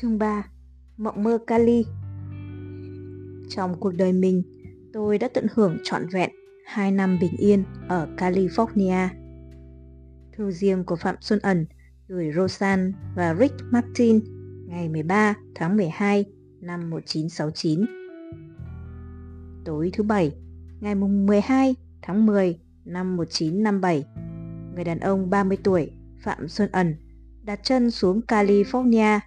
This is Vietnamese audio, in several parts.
Chương 3 Mộng mơ Kali Trong cuộc đời mình, tôi đã tận hưởng trọn vẹn 2 năm bình yên ở California. Thư riêng của Phạm Xuân Ẩn gửi Rosan và Rick Martin ngày 13 tháng 12 năm 1969. Tối thứ Bảy, ngày 12 tháng 10 năm 1957, người đàn ông 30 tuổi Phạm Xuân Ẩn đặt chân xuống California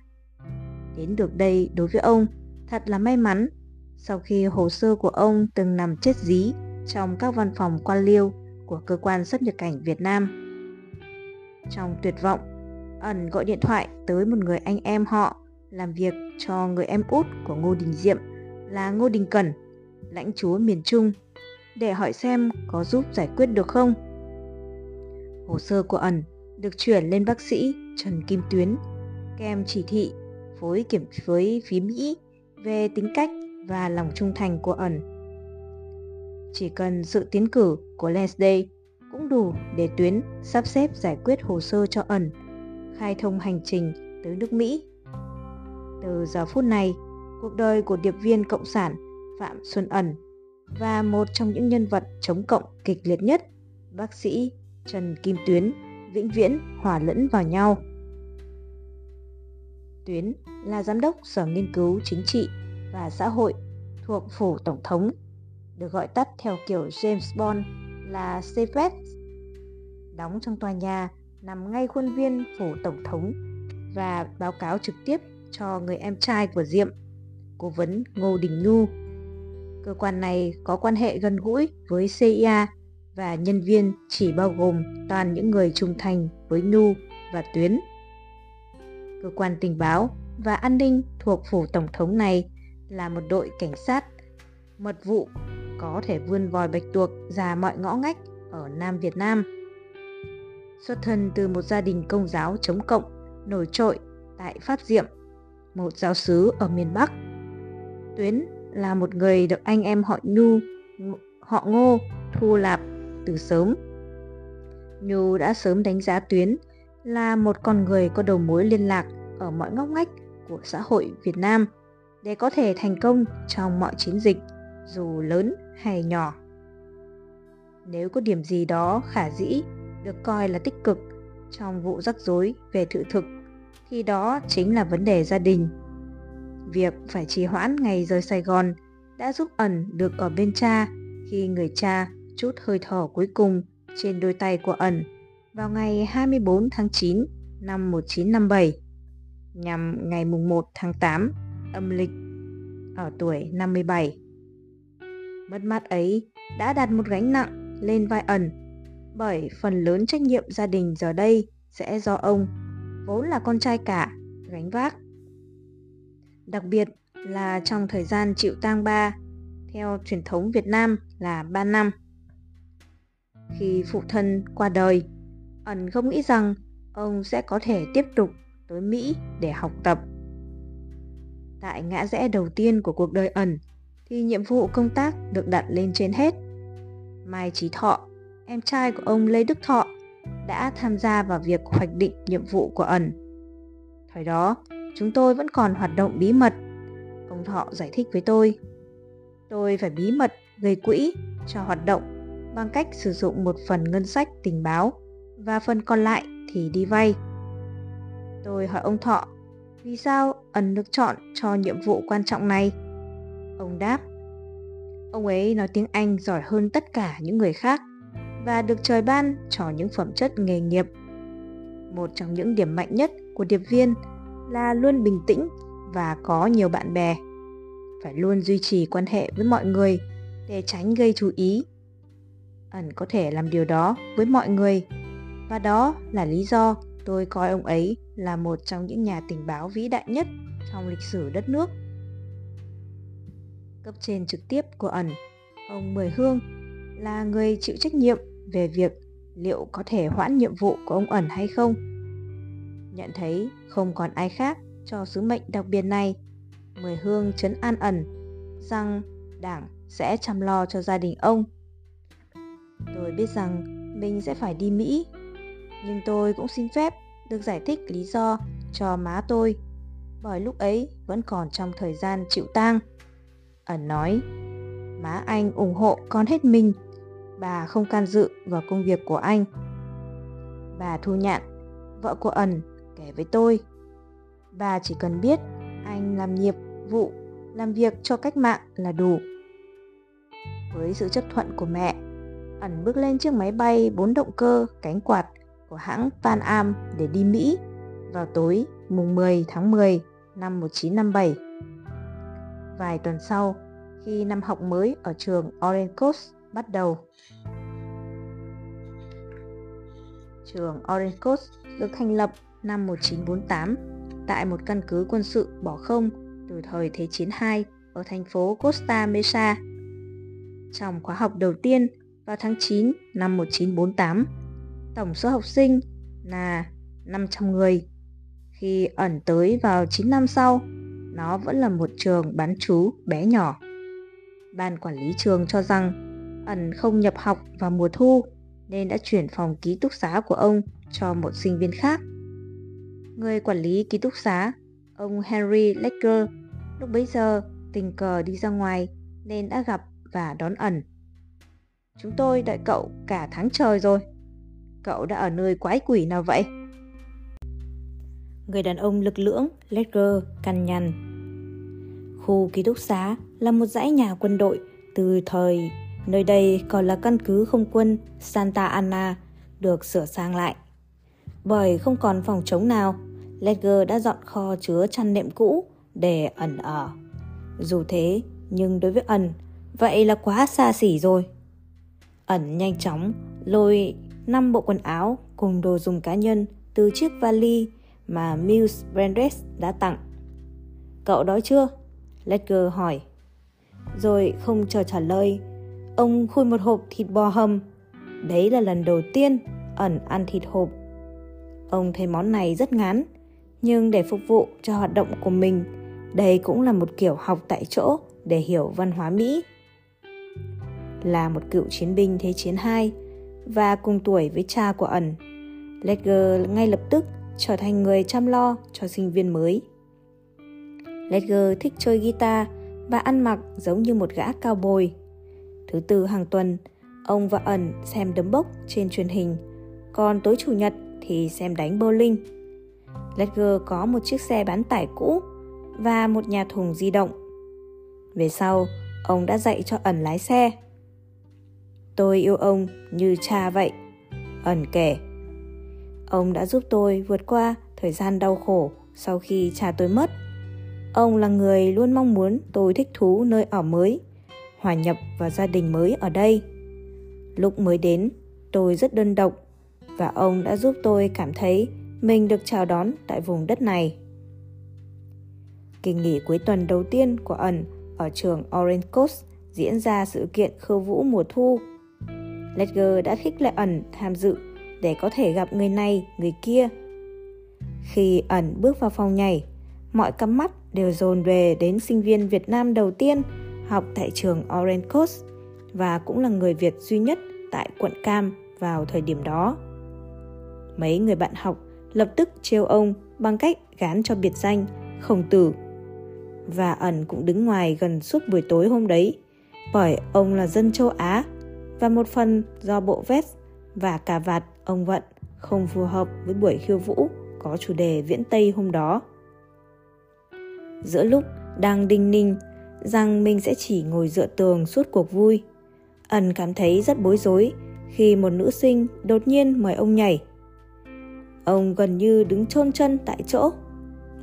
Đến được đây đối với ông thật là may mắn sau khi hồ sơ của ông từng nằm chết dí trong các văn phòng quan liêu của cơ quan xuất nhập cảnh Việt Nam. Trong tuyệt vọng, ẩn gọi điện thoại tới một người anh em họ làm việc cho người em út của Ngô Đình Diệm là Ngô Đình Cẩn, lãnh chúa miền Trung, để hỏi xem có giúp giải quyết được không. Hồ sơ của ẩn được chuyển lên bác sĩ Trần Kim Tuyến kèm chỉ thị phối kiểm với phía Mỹ về tính cách và lòng trung thành của ẩn. Chỉ cần sự tiến cử của Leslie cũng đủ để tuyến sắp xếp giải quyết hồ sơ cho ẩn, khai thông hành trình tới nước Mỹ. Từ giờ phút này, cuộc đời của điệp viên Cộng sản Phạm Xuân Ẩn và một trong những nhân vật chống cộng kịch liệt nhất, bác sĩ Trần Kim Tuyến, vĩnh viễn hòa lẫn vào nhau. Tuyến là giám đốc Sở Nghiên cứu Chính trị và Xã hội thuộc Phủ Tổng thống, được gọi tắt theo kiểu James Bond là CFS. Đóng trong tòa nhà nằm ngay khuôn viên Phủ Tổng thống và báo cáo trực tiếp cho người em trai của Diệm, cố vấn Ngô Đình Nhu. Cơ quan này có quan hệ gần gũi với CIA và nhân viên chỉ bao gồm toàn những người trung thành với Nhu và Tuyến cơ quan tình báo và an ninh thuộc phủ tổng thống này là một đội cảnh sát mật vụ có thể vươn vòi bạch tuộc ra mọi ngõ ngách ở Nam Việt Nam. Xuất thân từ một gia đình công giáo chống cộng nổi trội tại Pháp Diệm, một giáo sứ ở miền Bắc. Tuyến là một người được anh em họ Nhu, họ Ngô thu lạp từ sớm. Nhu đã sớm đánh giá Tuyến là một con người có đầu mối liên lạc ở mọi ngóc ngách của xã hội Việt Nam để có thể thành công trong mọi chiến dịch, dù lớn hay nhỏ. Nếu có điểm gì đó khả dĩ, được coi là tích cực trong vụ rắc rối về thự thực, thì đó chính là vấn đề gia đình. Việc phải trì hoãn ngày rời Sài Gòn đã giúp ẩn được ở bên cha khi người cha chút hơi thở cuối cùng trên đôi tay của ẩn vào ngày 24 tháng 9 năm 1957 nhằm ngày mùng 1 tháng 8 âm lịch ở tuổi 57. Mất mát ấy đã đặt một gánh nặng lên vai ẩn bởi phần lớn trách nhiệm gia đình giờ đây sẽ do ông, vốn là con trai cả, gánh vác. Đặc biệt là trong thời gian chịu tang ba, theo truyền thống Việt Nam là 3 năm. Khi phụ thân qua đời, ẩn không nghĩ rằng ông sẽ có thể tiếp tục tới Mỹ để học tập. Tại ngã rẽ đầu tiên của cuộc đời ẩn thì nhiệm vụ công tác được đặt lên trên hết. Mai Trí Thọ, em trai của ông Lê Đức Thọ, đã tham gia vào việc hoạch định nhiệm vụ của ẩn. Thời đó, chúng tôi vẫn còn hoạt động bí mật. Ông Thọ giải thích với tôi. Tôi phải bí mật gây quỹ cho hoạt động bằng cách sử dụng một phần ngân sách tình báo và phần còn lại thì đi vay. Tôi hỏi ông Thọ, vì sao ẩn được chọn cho nhiệm vụ quan trọng này? Ông đáp, ông ấy nói tiếng Anh giỏi hơn tất cả những người khác và được trời ban cho những phẩm chất nghề nghiệp. Một trong những điểm mạnh nhất của điệp viên là luôn bình tĩnh và có nhiều bạn bè. Phải luôn duy trì quan hệ với mọi người để tránh gây chú ý. Ẩn có thể làm điều đó với mọi người và đó là lý do tôi coi ông ấy là một trong những nhà tình báo vĩ đại nhất trong lịch sử đất nước. Cấp trên trực tiếp của ẩn, ông Mười Hương, là người chịu trách nhiệm về việc liệu có thể hoãn nhiệm vụ của ông ẩn hay không. Nhận thấy không còn ai khác cho sứ mệnh đặc biệt này, Mười Hương chấn an ẩn rằng đảng sẽ chăm lo cho gia đình ông. Tôi biết rằng mình sẽ phải đi Mỹ nhưng tôi cũng xin phép được giải thích lý do cho má tôi. bởi lúc ấy vẫn còn trong thời gian chịu tang. Ẩn nói, má anh ủng hộ con hết mình, bà không can dự vào công việc của anh. Bà Thu Nhạn, vợ của Ẩn, kể với tôi, bà chỉ cần biết anh làm nhiệm vụ, làm việc cho cách mạng là đủ. Với sự chấp thuận của mẹ, Ẩn bước lên chiếc máy bay bốn động cơ cánh quạt của hãng Pan Am để đi Mỹ vào tối mùng 10 tháng 10 năm 1957. Vài tuần sau, khi năm học mới ở trường Orange Coast bắt đầu. Trường Orange Coast được thành lập năm 1948 tại một căn cứ quân sự bỏ không từ thời Thế chiến II ở thành phố Costa Mesa. Trong khóa học đầu tiên vào tháng 9 năm 1948, tổng số học sinh là 500 người. Khi ẩn tới vào 9 năm sau, nó vẫn là một trường bán chú bé nhỏ. Ban quản lý trường cho rằng ẩn không nhập học vào mùa thu nên đã chuyển phòng ký túc xá của ông cho một sinh viên khác. Người quản lý ký túc xá, ông Henry Lecker, lúc bấy giờ tình cờ đi ra ngoài nên đã gặp và đón ẩn. Chúng tôi đợi cậu cả tháng trời rồi. Cậu đã ở nơi quái quỷ nào vậy? Người đàn ông lực lưỡng, Ledger, căn nhằn. Khu ký túc xá là một dãy nhà quân đội từ thời nơi đây còn là căn cứ không quân Santa Ana được sửa sang lại. Bởi không còn phòng chống nào, Ledger đã dọn kho chứa chăn nệm cũ để ẩn ở. Dù thế, nhưng đối với ẩn, vậy là quá xa xỉ rồi. Ẩn nhanh chóng lôi 5 bộ quần áo cùng đồ dùng cá nhân từ chiếc vali mà Mills Brandes đã tặng. Cậu đói chưa? Ledger hỏi. Rồi không chờ trả lời, ông khui một hộp thịt bò hầm. Đấy là lần đầu tiên ẩn ăn thịt hộp. Ông thấy món này rất ngán, nhưng để phục vụ cho hoạt động của mình, đây cũng là một kiểu học tại chỗ để hiểu văn hóa Mỹ. Là một cựu chiến binh Thế chiến II và cùng tuổi với cha của ẩn, Ledger ngay lập tức trở thành người chăm lo cho sinh viên mới. Ledger thích chơi guitar và ăn mặc giống như một gã cao bồi. Thứ tư hàng tuần, ông và ẩn xem đấm bốc trên truyền hình, còn tối chủ nhật thì xem đánh bowling. Ledger có một chiếc xe bán tải cũ và một nhà thùng di động. Về sau, ông đã dạy cho ẩn lái xe. Tôi yêu ông như cha vậy, ẩn kể. Ông đã giúp tôi vượt qua thời gian đau khổ sau khi cha tôi mất. Ông là người luôn mong muốn tôi thích thú nơi ở mới, hòa nhập vào gia đình mới ở đây. Lúc mới đến, tôi rất đơn độc và ông đã giúp tôi cảm thấy mình được chào đón tại vùng đất này. Kỳ nghỉ cuối tuần đầu tiên của ẩn ở trường Orange Coast diễn ra sự kiện khơ vũ mùa thu. Ledger đã khích lệ ẩn tham dự để có thể gặp người này, người kia. Khi ẩn bước vào phòng nhảy, mọi cắm mắt đều dồn về đến sinh viên Việt Nam đầu tiên học tại trường Orange Coast và cũng là người Việt duy nhất tại quận Cam vào thời điểm đó. Mấy người bạn học lập tức trêu ông bằng cách gán cho biệt danh khổng tử. Và ẩn cũng đứng ngoài gần suốt buổi tối hôm đấy, bởi ông là dân châu Á và một phần do bộ vest và cà vạt ông Vận không phù hợp với buổi khiêu vũ có chủ đề viễn Tây hôm đó. Giữa lúc đang đinh ninh rằng mình sẽ chỉ ngồi dựa tường suốt cuộc vui, ẩn cảm thấy rất bối rối khi một nữ sinh đột nhiên mời ông nhảy. Ông gần như đứng chôn chân tại chỗ,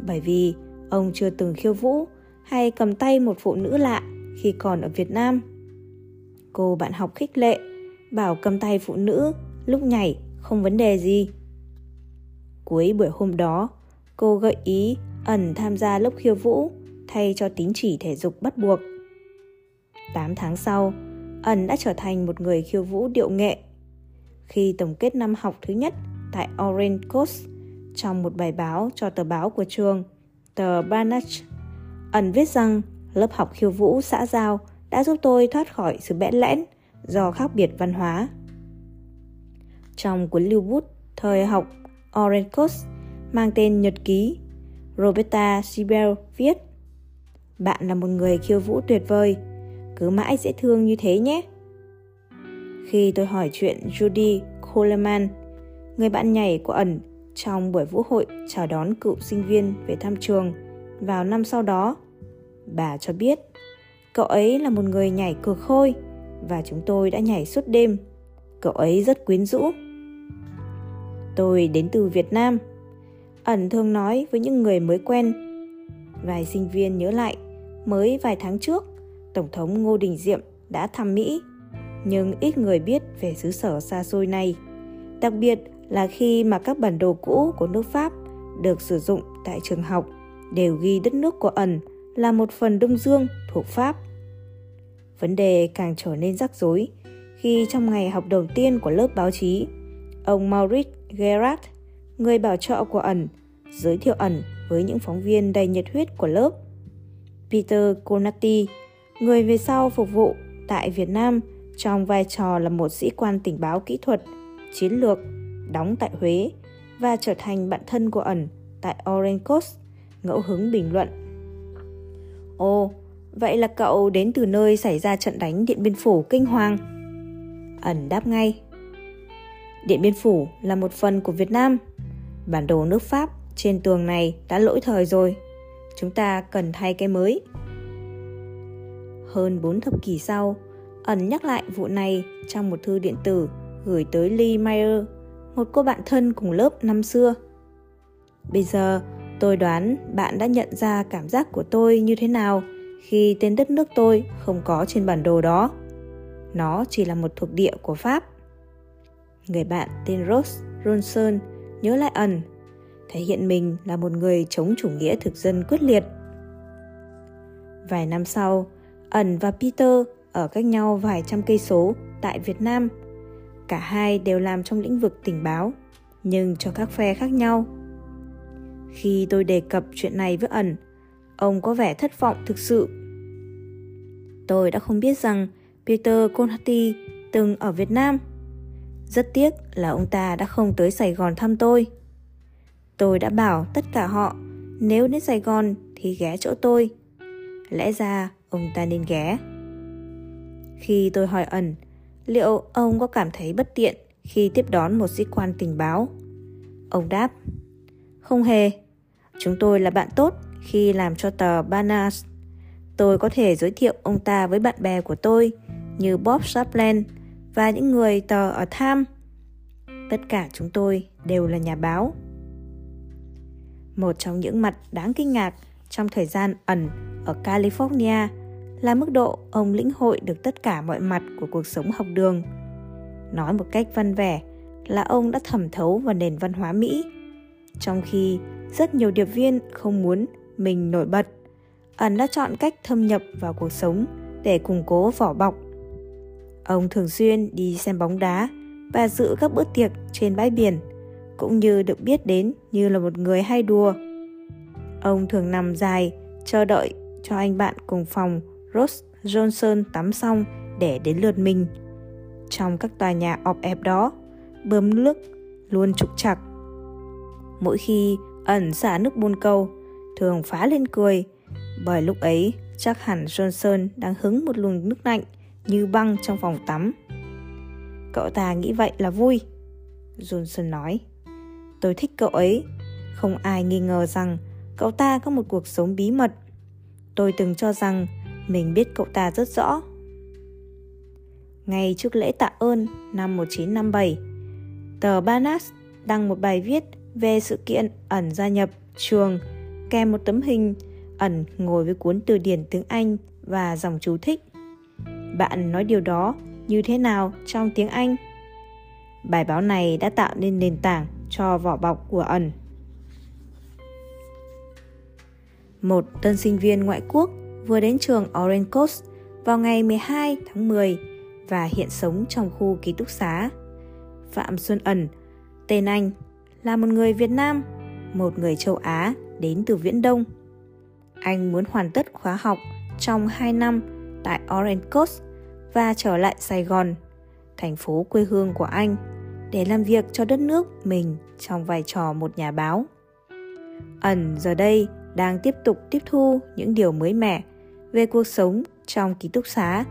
bởi vì ông chưa từng khiêu vũ hay cầm tay một phụ nữ lạ khi còn ở Việt Nam. Cô bạn học khích lệ, bảo cầm tay phụ nữ lúc nhảy không vấn đề gì. Cuối buổi hôm đó, cô gợi ý ẩn tham gia lớp khiêu vũ thay cho tín chỉ thể dục bắt buộc. 8 tháng sau, ẩn đã trở thành một người khiêu vũ điệu nghệ. Khi tổng kết năm học thứ nhất tại Orange Coast, trong một bài báo cho tờ báo của trường, tờ Banach, ẩn viết rằng lớp học khiêu vũ xã giao đã giúp tôi thoát khỏi sự bẽn lẽn do khác biệt văn hóa trong cuốn lưu bút thời học Orange Coast mang tên Nhật ký Roberta Sibel viết Bạn là một người khiêu vũ tuyệt vời, cứ mãi dễ thương như thế nhé. Khi tôi hỏi chuyện Judy Coleman, người bạn nhảy của ẩn trong buổi vũ hội chào đón cựu sinh viên về thăm trường vào năm sau đó, bà cho biết cậu ấy là một người nhảy cực khôi và chúng tôi đã nhảy suốt đêm. Cậu ấy rất quyến rũ. Tôi đến từ Việt Nam. Ẩn thường nói với những người mới quen. Vài sinh viên nhớ lại, mới vài tháng trước, Tổng thống Ngô Đình Diệm đã thăm Mỹ, nhưng ít người biết về xứ sở xa xôi này. Đặc biệt là khi mà các bản đồ cũ của nước Pháp được sử dụng tại trường học đều ghi đất nước của ẩn là một phần Đông Dương thuộc Pháp. Vấn đề càng trở nên rắc rối khi trong ngày học đầu tiên của lớp báo chí, ông Maurice Gerard, người bảo trợ của ẩn, giới thiệu ẩn với những phóng viên đầy nhiệt huyết của lớp. Peter Conati, người về sau phục vụ tại Việt Nam trong vai trò là một sĩ quan tình báo kỹ thuật, chiến lược, đóng tại Huế và trở thành bạn thân của ẩn tại Orange Coast, ngẫu hứng bình luận. Ồ, vậy là cậu đến từ nơi xảy ra trận đánh Điện Biên Phủ kinh hoàng. Ẩn đáp ngay. Điện Biên Phủ là một phần của Việt Nam. Bản đồ nước Pháp trên tường này đã lỗi thời rồi. Chúng ta cần thay cái mới. Hơn 4 thập kỷ sau, ẩn nhắc lại vụ này trong một thư điện tử gửi tới Lee Meyer, một cô bạn thân cùng lớp năm xưa. Bây giờ, tôi đoán bạn đã nhận ra cảm giác của tôi như thế nào khi tên đất nước tôi không có trên bản đồ đó. Nó chỉ là một thuộc địa của Pháp. Người bạn tên Ross Ronson nhớ lại ẩn, thể hiện mình là một người chống chủ nghĩa thực dân quyết liệt. Vài năm sau, ẩn và Peter ở cách nhau vài trăm cây số tại Việt Nam. Cả hai đều làm trong lĩnh vực tình báo, nhưng cho các phe khác nhau. Khi tôi đề cập chuyện này với ẩn, ông có vẻ thất vọng thực sự. Tôi đã không biết rằng Peter Conhati từng ở Việt Nam. Rất tiếc là ông ta đã không tới Sài Gòn thăm tôi. Tôi đã bảo tất cả họ nếu đến Sài Gòn thì ghé chỗ tôi. Lẽ ra ông ta nên ghé. Khi tôi hỏi ẩn liệu ông có cảm thấy bất tiện khi tiếp đón một sĩ quan tình báo, ông đáp không hề. Chúng tôi là bạn tốt khi làm cho tờ Banas. Tôi có thể giới thiệu ông ta với bạn bè của tôi như Bob Chaplin và những người tờ ở Tham. Tất cả chúng tôi đều là nhà báo. Một trong những mặt đáng kinh ngạc trong thời gian ẩn ở California là mức độ ông lĩnh hội được tất cả mọi mặt của cuộc sống học đường. Nói một cách văn vẻ là ông đã thẩm thấu vào nền văn hóa Mỹ, trong khi rất nhiều điệp viên không muốn mình nổi bật. Ẩn đã chọn cách thâm nhập vào cuộc sống để củng cố vỏ bọc. Ông thường xuyên đi xem bóng đá và dự các bữa tiệc trên bãi biển, cũng như được biết đến như là một người hay đùa. Ông thường nằm dài, chờ đợi cho anh bạn cùng phòng Ross Johnson tắm xong để đến lượt mình. Trong các tòa nhà ọp ẹp đó, bơm nước luôn trục chặt. Mỗi khi ẩn xả nước bồn cầu, thường phá lên cười, bởi lúc ấy chắc hẳn Johnson đang hứng một luồng nước lạnh như băng trong phòng tắm. Cậu ta nghĩ vậy là vui. Johnson nói. Tôi thích cậu ấy. Không ai nghi ngờ rằng cậu ta có một cuộc sống bí mật. Tôi từng cho rằng mình biết cậu ta rất rõ. Ngay trước lễ tạ ơn năm 1957, tờ Banas đăng một bài viết về sự kiện ẩn gia nhập trường kèm một tấm hình ẩn ngồi với cuốn từ điển tiếng Anh và dòng chú thích. Bạn nói điều đó như thế nào trong tiếng Anh? Bài báo này đã tạo nên nền tảng cho vỏ bọc của ẩn. Một tân sinh viên ngoại quốc vừa đến trường Orange Coast vào ngày 12 tháng 10 và hiện sống trong khu ký túc xá. Phạm Xuân Ẩn, tên anh, là một người Việt Nam, một người châu Á đến từ Viễn Đông. Anh muốn hoàn tất khóa học trong 2 năm tại Orange Coast và trở lại Sài Gòn, thành phố quê hương của anh, để làm việc cho đất nước mình trong vai trò một nhà báo. ẩn giờ đây đang tiếp tục tiếp thu những điều mới mẻ về cuộc sống trong ký túc xá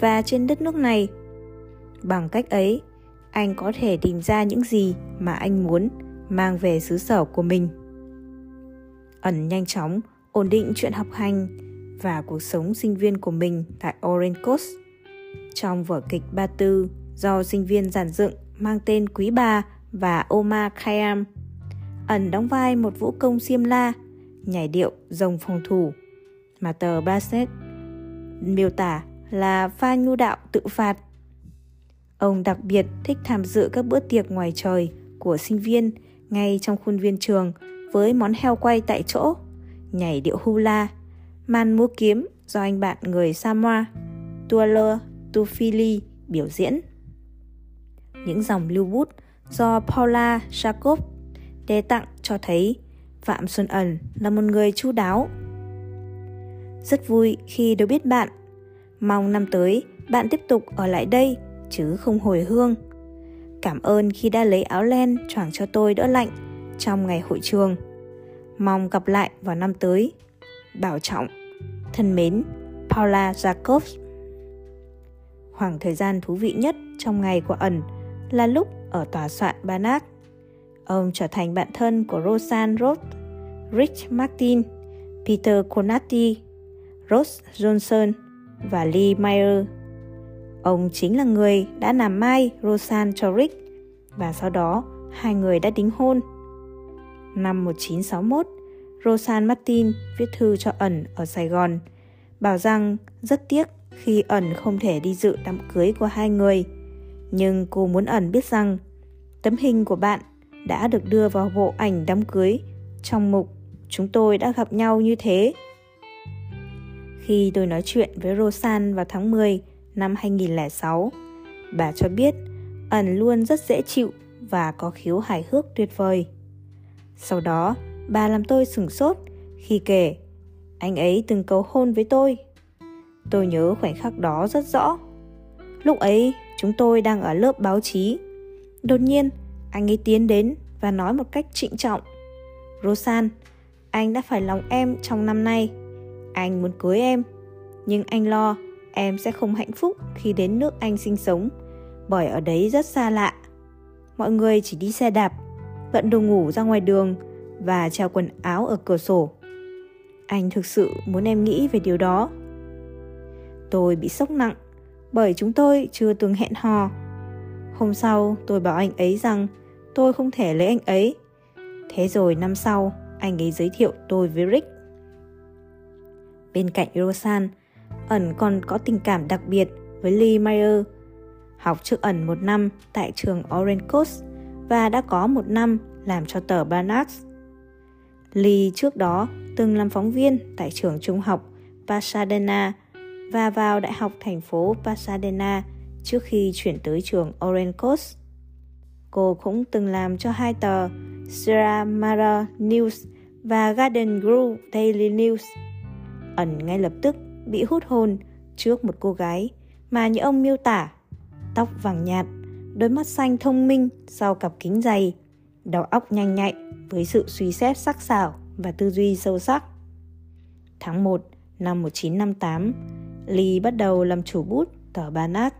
và trên đất nước này. Bằng cách ấy, anh có thể tìm ra những gì mà anh muốn mang về xứ sở của mình. Ẩn nhanh chóng ổn định chuyện học hành và cuộc sống sinh viên của mình tại Orange Coast. Trong vở kịch Ba Tư do sinh viên giản dựng mang tên Quý Bà và Omar Khayyam, ẩn đóng vai một vũ công xiêm la, nhảy điệu rồng phòng thủ, mà tờ Bassett miêu tả là pha nhu đạo tự phạt. Ông đặc biệt thích tham dự các bữa tiệc ngoài trời của sinh viên ngay trong khuôn viên trường với món heo quay tại chỗ, nhảy điệu hula, man múa kiếm do anh bạn người Samoa, Tuala Tufili biểu diễn. Những dòng lưu bút do Paula Jacob đề tặng cho thấy Phạm Xuân Ẩn là một người chu đáo. Rất vui khi được biết bạn. Mong năm tới bạn tiếp tục ở lại đây chứ không hồi hương. Cảm ơn khi đã lấy áo len choàng cho tôi đỡ lạnh trong ngày hội trường. Mong gặp lại vào năm tới. Bảo trọng. Thân mến, Paula Jacobs. Khoảng thời gian thú vị nhất trong ngày của ẩn là lúc ở tòa soạn Banat. Ông trở thành bạn thân của Roseanne Roth, Rich Martin, Peter Conati, Ross Johnson và Lee Meyer. Ông chính là người đã làm mai Roseanne cho Rick và sau đó hai người đã đính hôn. Năm 1961, Roseanne Martin viết thư cho ẩn ở Sài Gòn, bảo rằng rất tiếc khi ẩn không thể đi dự đám cưới của hai người. Nhưng cô muốn ẩn biết rằng tấm hình của bạn đã được đưa vào bộ ảnh đám cưới trong mục Chúng tôi đã gặp nhau như thế. Khi tôi nói chuyện với Rosan vào tháng 10 năm 2006, bà cho biết ẩn luôn rất dễ chịu và có khiếu hài hước tuyệt vời. Sau đó, bà làm tôi sửng sốt khi kể anh ấy từng cầu hôn với tôi. Tôi nhớ khoảnh khắc đó rất rõ. Lúc ấy, chúng tôi đang ở lớp báo chí. Đột nhiên, anh ấy tiến đến và nói một cách trịnh trọng. Rosan, anh đã phải lòng em trong năm nay. Anh muốn cưới em. Nhưng anh lo em sẽ không hạnh phúc khi đến nước anh sinh sống, bởi ở đấy rất xa lạ. Mọi người chỉ đi xe đạp, bận đồ ngủ ra ngoài đường và treo quần áo ở cửa sổ. Anh thực sự muốn em nghĩ về điều đó. Tôi bị sốc nặng bởi chúng tôi chưa từng hẹn hò. Hôm sau tôi bảo anh ấy rằng tôi không thể lấy anh ấy. Thế rồi năm sau, anh ấy giới thiệu tôi với Rick. Bên cạnh Rosan, ẩn còn có tình cảm đặc biệt với Lee Meyer. Học trước ẩn một năm tại trường Orange Coast và đã có một năm làm cho tờ Barnard. Lee trước đó từng làm phóng viên tại trường trung học Pasadena và vào Đại học thành phố Pasadena trước khi chuyển tới trường Orange Coast. Cô cũng từng làm cho hai tờ Sierra Mara News và Garden Grove Daily News. Ẩn ngay lập tức bị hút hồn trước một cô gái mà như ông miêu tả, tóc vàng nhạt, đôi mắt xanh thông minh sau cặp kính dày, đầu óc nhanh nhạy với sự suy xét sắc sảo và tư duy sâu sắc. Tháng 1 năm 1958, Lee bắt đầu làm chủ bút tờ Banat.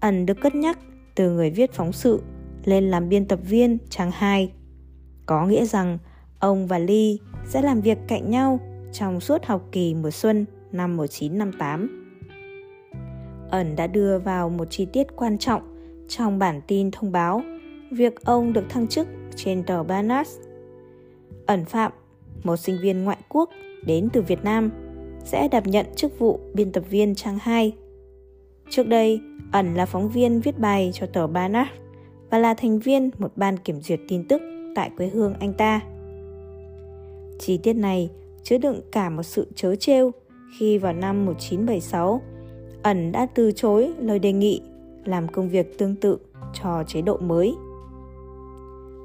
Ẩn được cất nhắc từ người viết phóng sự lên làm biên tập viên trang 2. Có nghĩa rằng ông và Lee sẽ làm việc cạnh nhau trong suốt học kỳ mùa xuân năm 1958. Ẩn đã đưa vào một chi tiết quan trọng trong bản tin thông báo việc ông được thăng chức trên tờ Banas. Ẩn Phạm, một sinh viên ngoại quốc đến từ Việt Nam, sẽ đảm nhận chức vụ biên tập viên trang 2. Trước đây, Ẩn là phóng viên viết bài cho tờ Banas và là thành viên một ban kiểm duyệt tin tức tại quê hương anh ta. Chi tiết này chứa đựng cả một sự chớ trêu khi vào năm 1976, ẩn đã từ chối lời đề nghị làm công việc tương tự cho chế độ mới.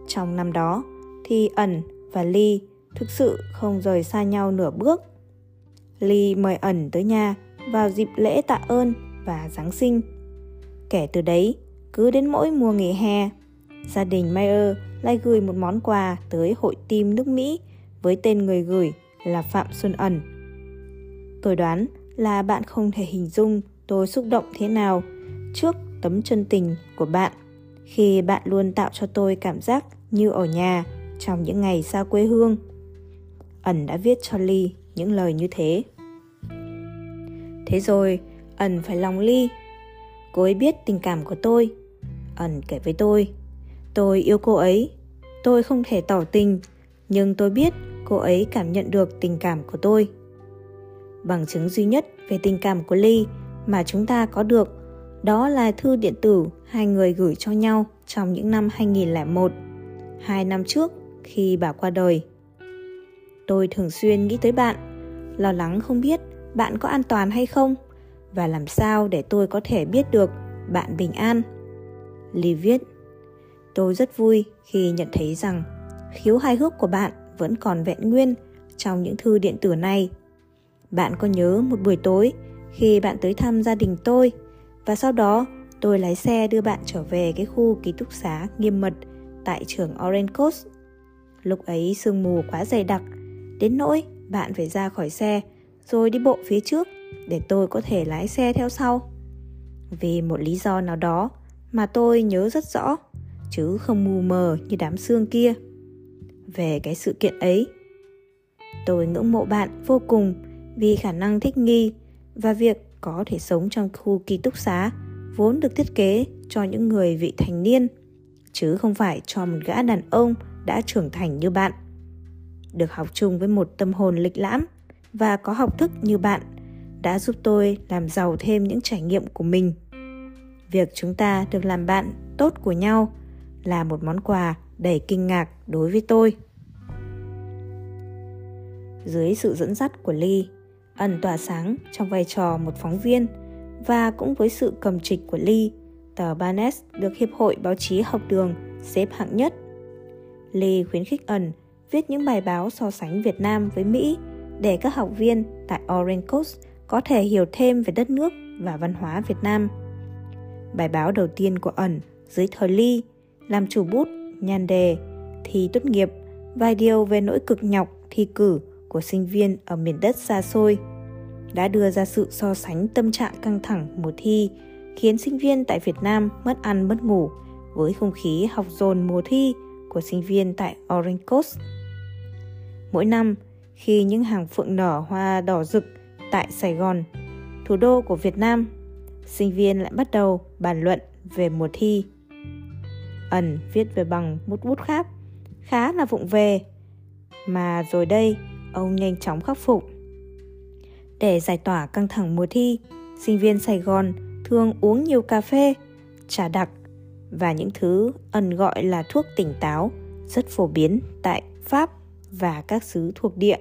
Trong năm đó thì ẩn và Ly thực sự không rời xa nhau nửa bước. Ly mời ẩn tới nhà vào dịp lễ tạ ơn và Giáng sinh. Kể từ đấy, cứ đến mỗi mùa nghỉ hè, gia đình Mayer lại gửi một món quà tới hội tim nước Mỹ với tên người gửi là Phạm Xuân Ẩn. Tôi đoán là bạn không thể hình dung tôi xúc động thế nào trước tấm chân tình của bạn khi bạn luôn tạo cho tôi cảm giác như ở nhà trong những ngày xa quê hương. Ẩn đã viết cho Ly những lời như thế. Thế rồi, ẩn phải lòng Ly. Cô ấy biết tình cảm của tôi. Ẩn kể với tôi, tôi yêu cô ấy. Tôi không thể tỏ tình, nhưng tôi biết cô ấy cảm nhận được tình cảm của tôi. Bằng chứng duy nhất về tình cảm của Ly mà chúng ta có được đó là thư điện tử hai người gửi cho nhau trong những năm 2001, hai năm trước khi bà qua đời. Tôi thường xuyên nghĩ tới bạn, lo lắng không biết bạn có an toàn hay không và làm sao để tôi có thể biết được bạn bình an. Ly viết, tôi rất vui khi nhận thấy rằng khiếu hài hước của bạn vẫn còn vẹn nguyên trong những thư điện tử này. Bạn có nhớ một buổi tối khi bạn tới thăm gia đình tôi và sau đó tôi lái xe đưa bạn trở về cái khu ký túc xá nghiêm mật tại trường Orange Coast. Lúc ấy sương mù quá dày đặc, đến nỗi bạn phải ra khỏi xe rồi đi bộ phía trước để tôi có thể lái xe theo sau. Vì một lý do nào đó mà tôi nhớ rất rõ, chứ không mù mờ như đám xương kia. Về cái sự kiện ấy, tôi ngưỡng mộ bạn vô cùng vì khả năng thích nghi và việc có thể sống trong khu ký túc xá vốn được thiết kế cho những người vị thành niên, chứ không phải cho một gã đàn ông đã trưởng thành như bạn. Được học chung với một tâm hồn lịch lãm và có học thức như bạn đã giúp tôi làm giàu thêm những trải nghiệm của mình. Việc chúng ta được làm bạn tốt của nhau là một món quà đầy kinh ngạc đối với tôi. Dưới sự dẫn dắt của ly ẩn tỏa sáng trong vai trò một phóng viên và cũng với sự cầm trịch của Lee, tờ Barnes được Hiệp hội Báo chí học đường xếp hạng nhất. Lee khuyến khích ẩn viết những bài báo so sánh Việt Nam với Mỹ để các học viên tại Orange Coast có thể hiểu thêm về đất nước và văn hóa Việt Nam. Bài báo đầu tiên của ẩn dưới thời Lee làm chủ bút, nhan đề, thi tốt nghiệp, vài điều về nỗi cực nhọc thi cử của sinh viên ở miền đất xa xôi đã đưa ra sự so sánh tâm trạng căng thẳng mùa thi khiến sinh viên tại Việt Nam mất ăn mất ngủ với không khí học dồn mùa thi của sinh viên tại Orange Coast. Mỗi năm, khi những hàng phượng nở hoa đỏ rực tại Sài Gòn, thủ đô của Việt Nam, sinh viên lại bắt đầu bàn luận về mùa thi. Ẩn viết về bằng một bút khác, khá là vụng về, mà rồi đây ông nhanh chóng khắc phục. Để giải tỏa căng thẳng mùa thi, sinh viên Sài Gòn thường uống nhiều cà phê, trà đặc và những thứ ẩn gọi là thuốc tỉnh táo rất phổ biến tại Pháp và các xứ thuộc địa.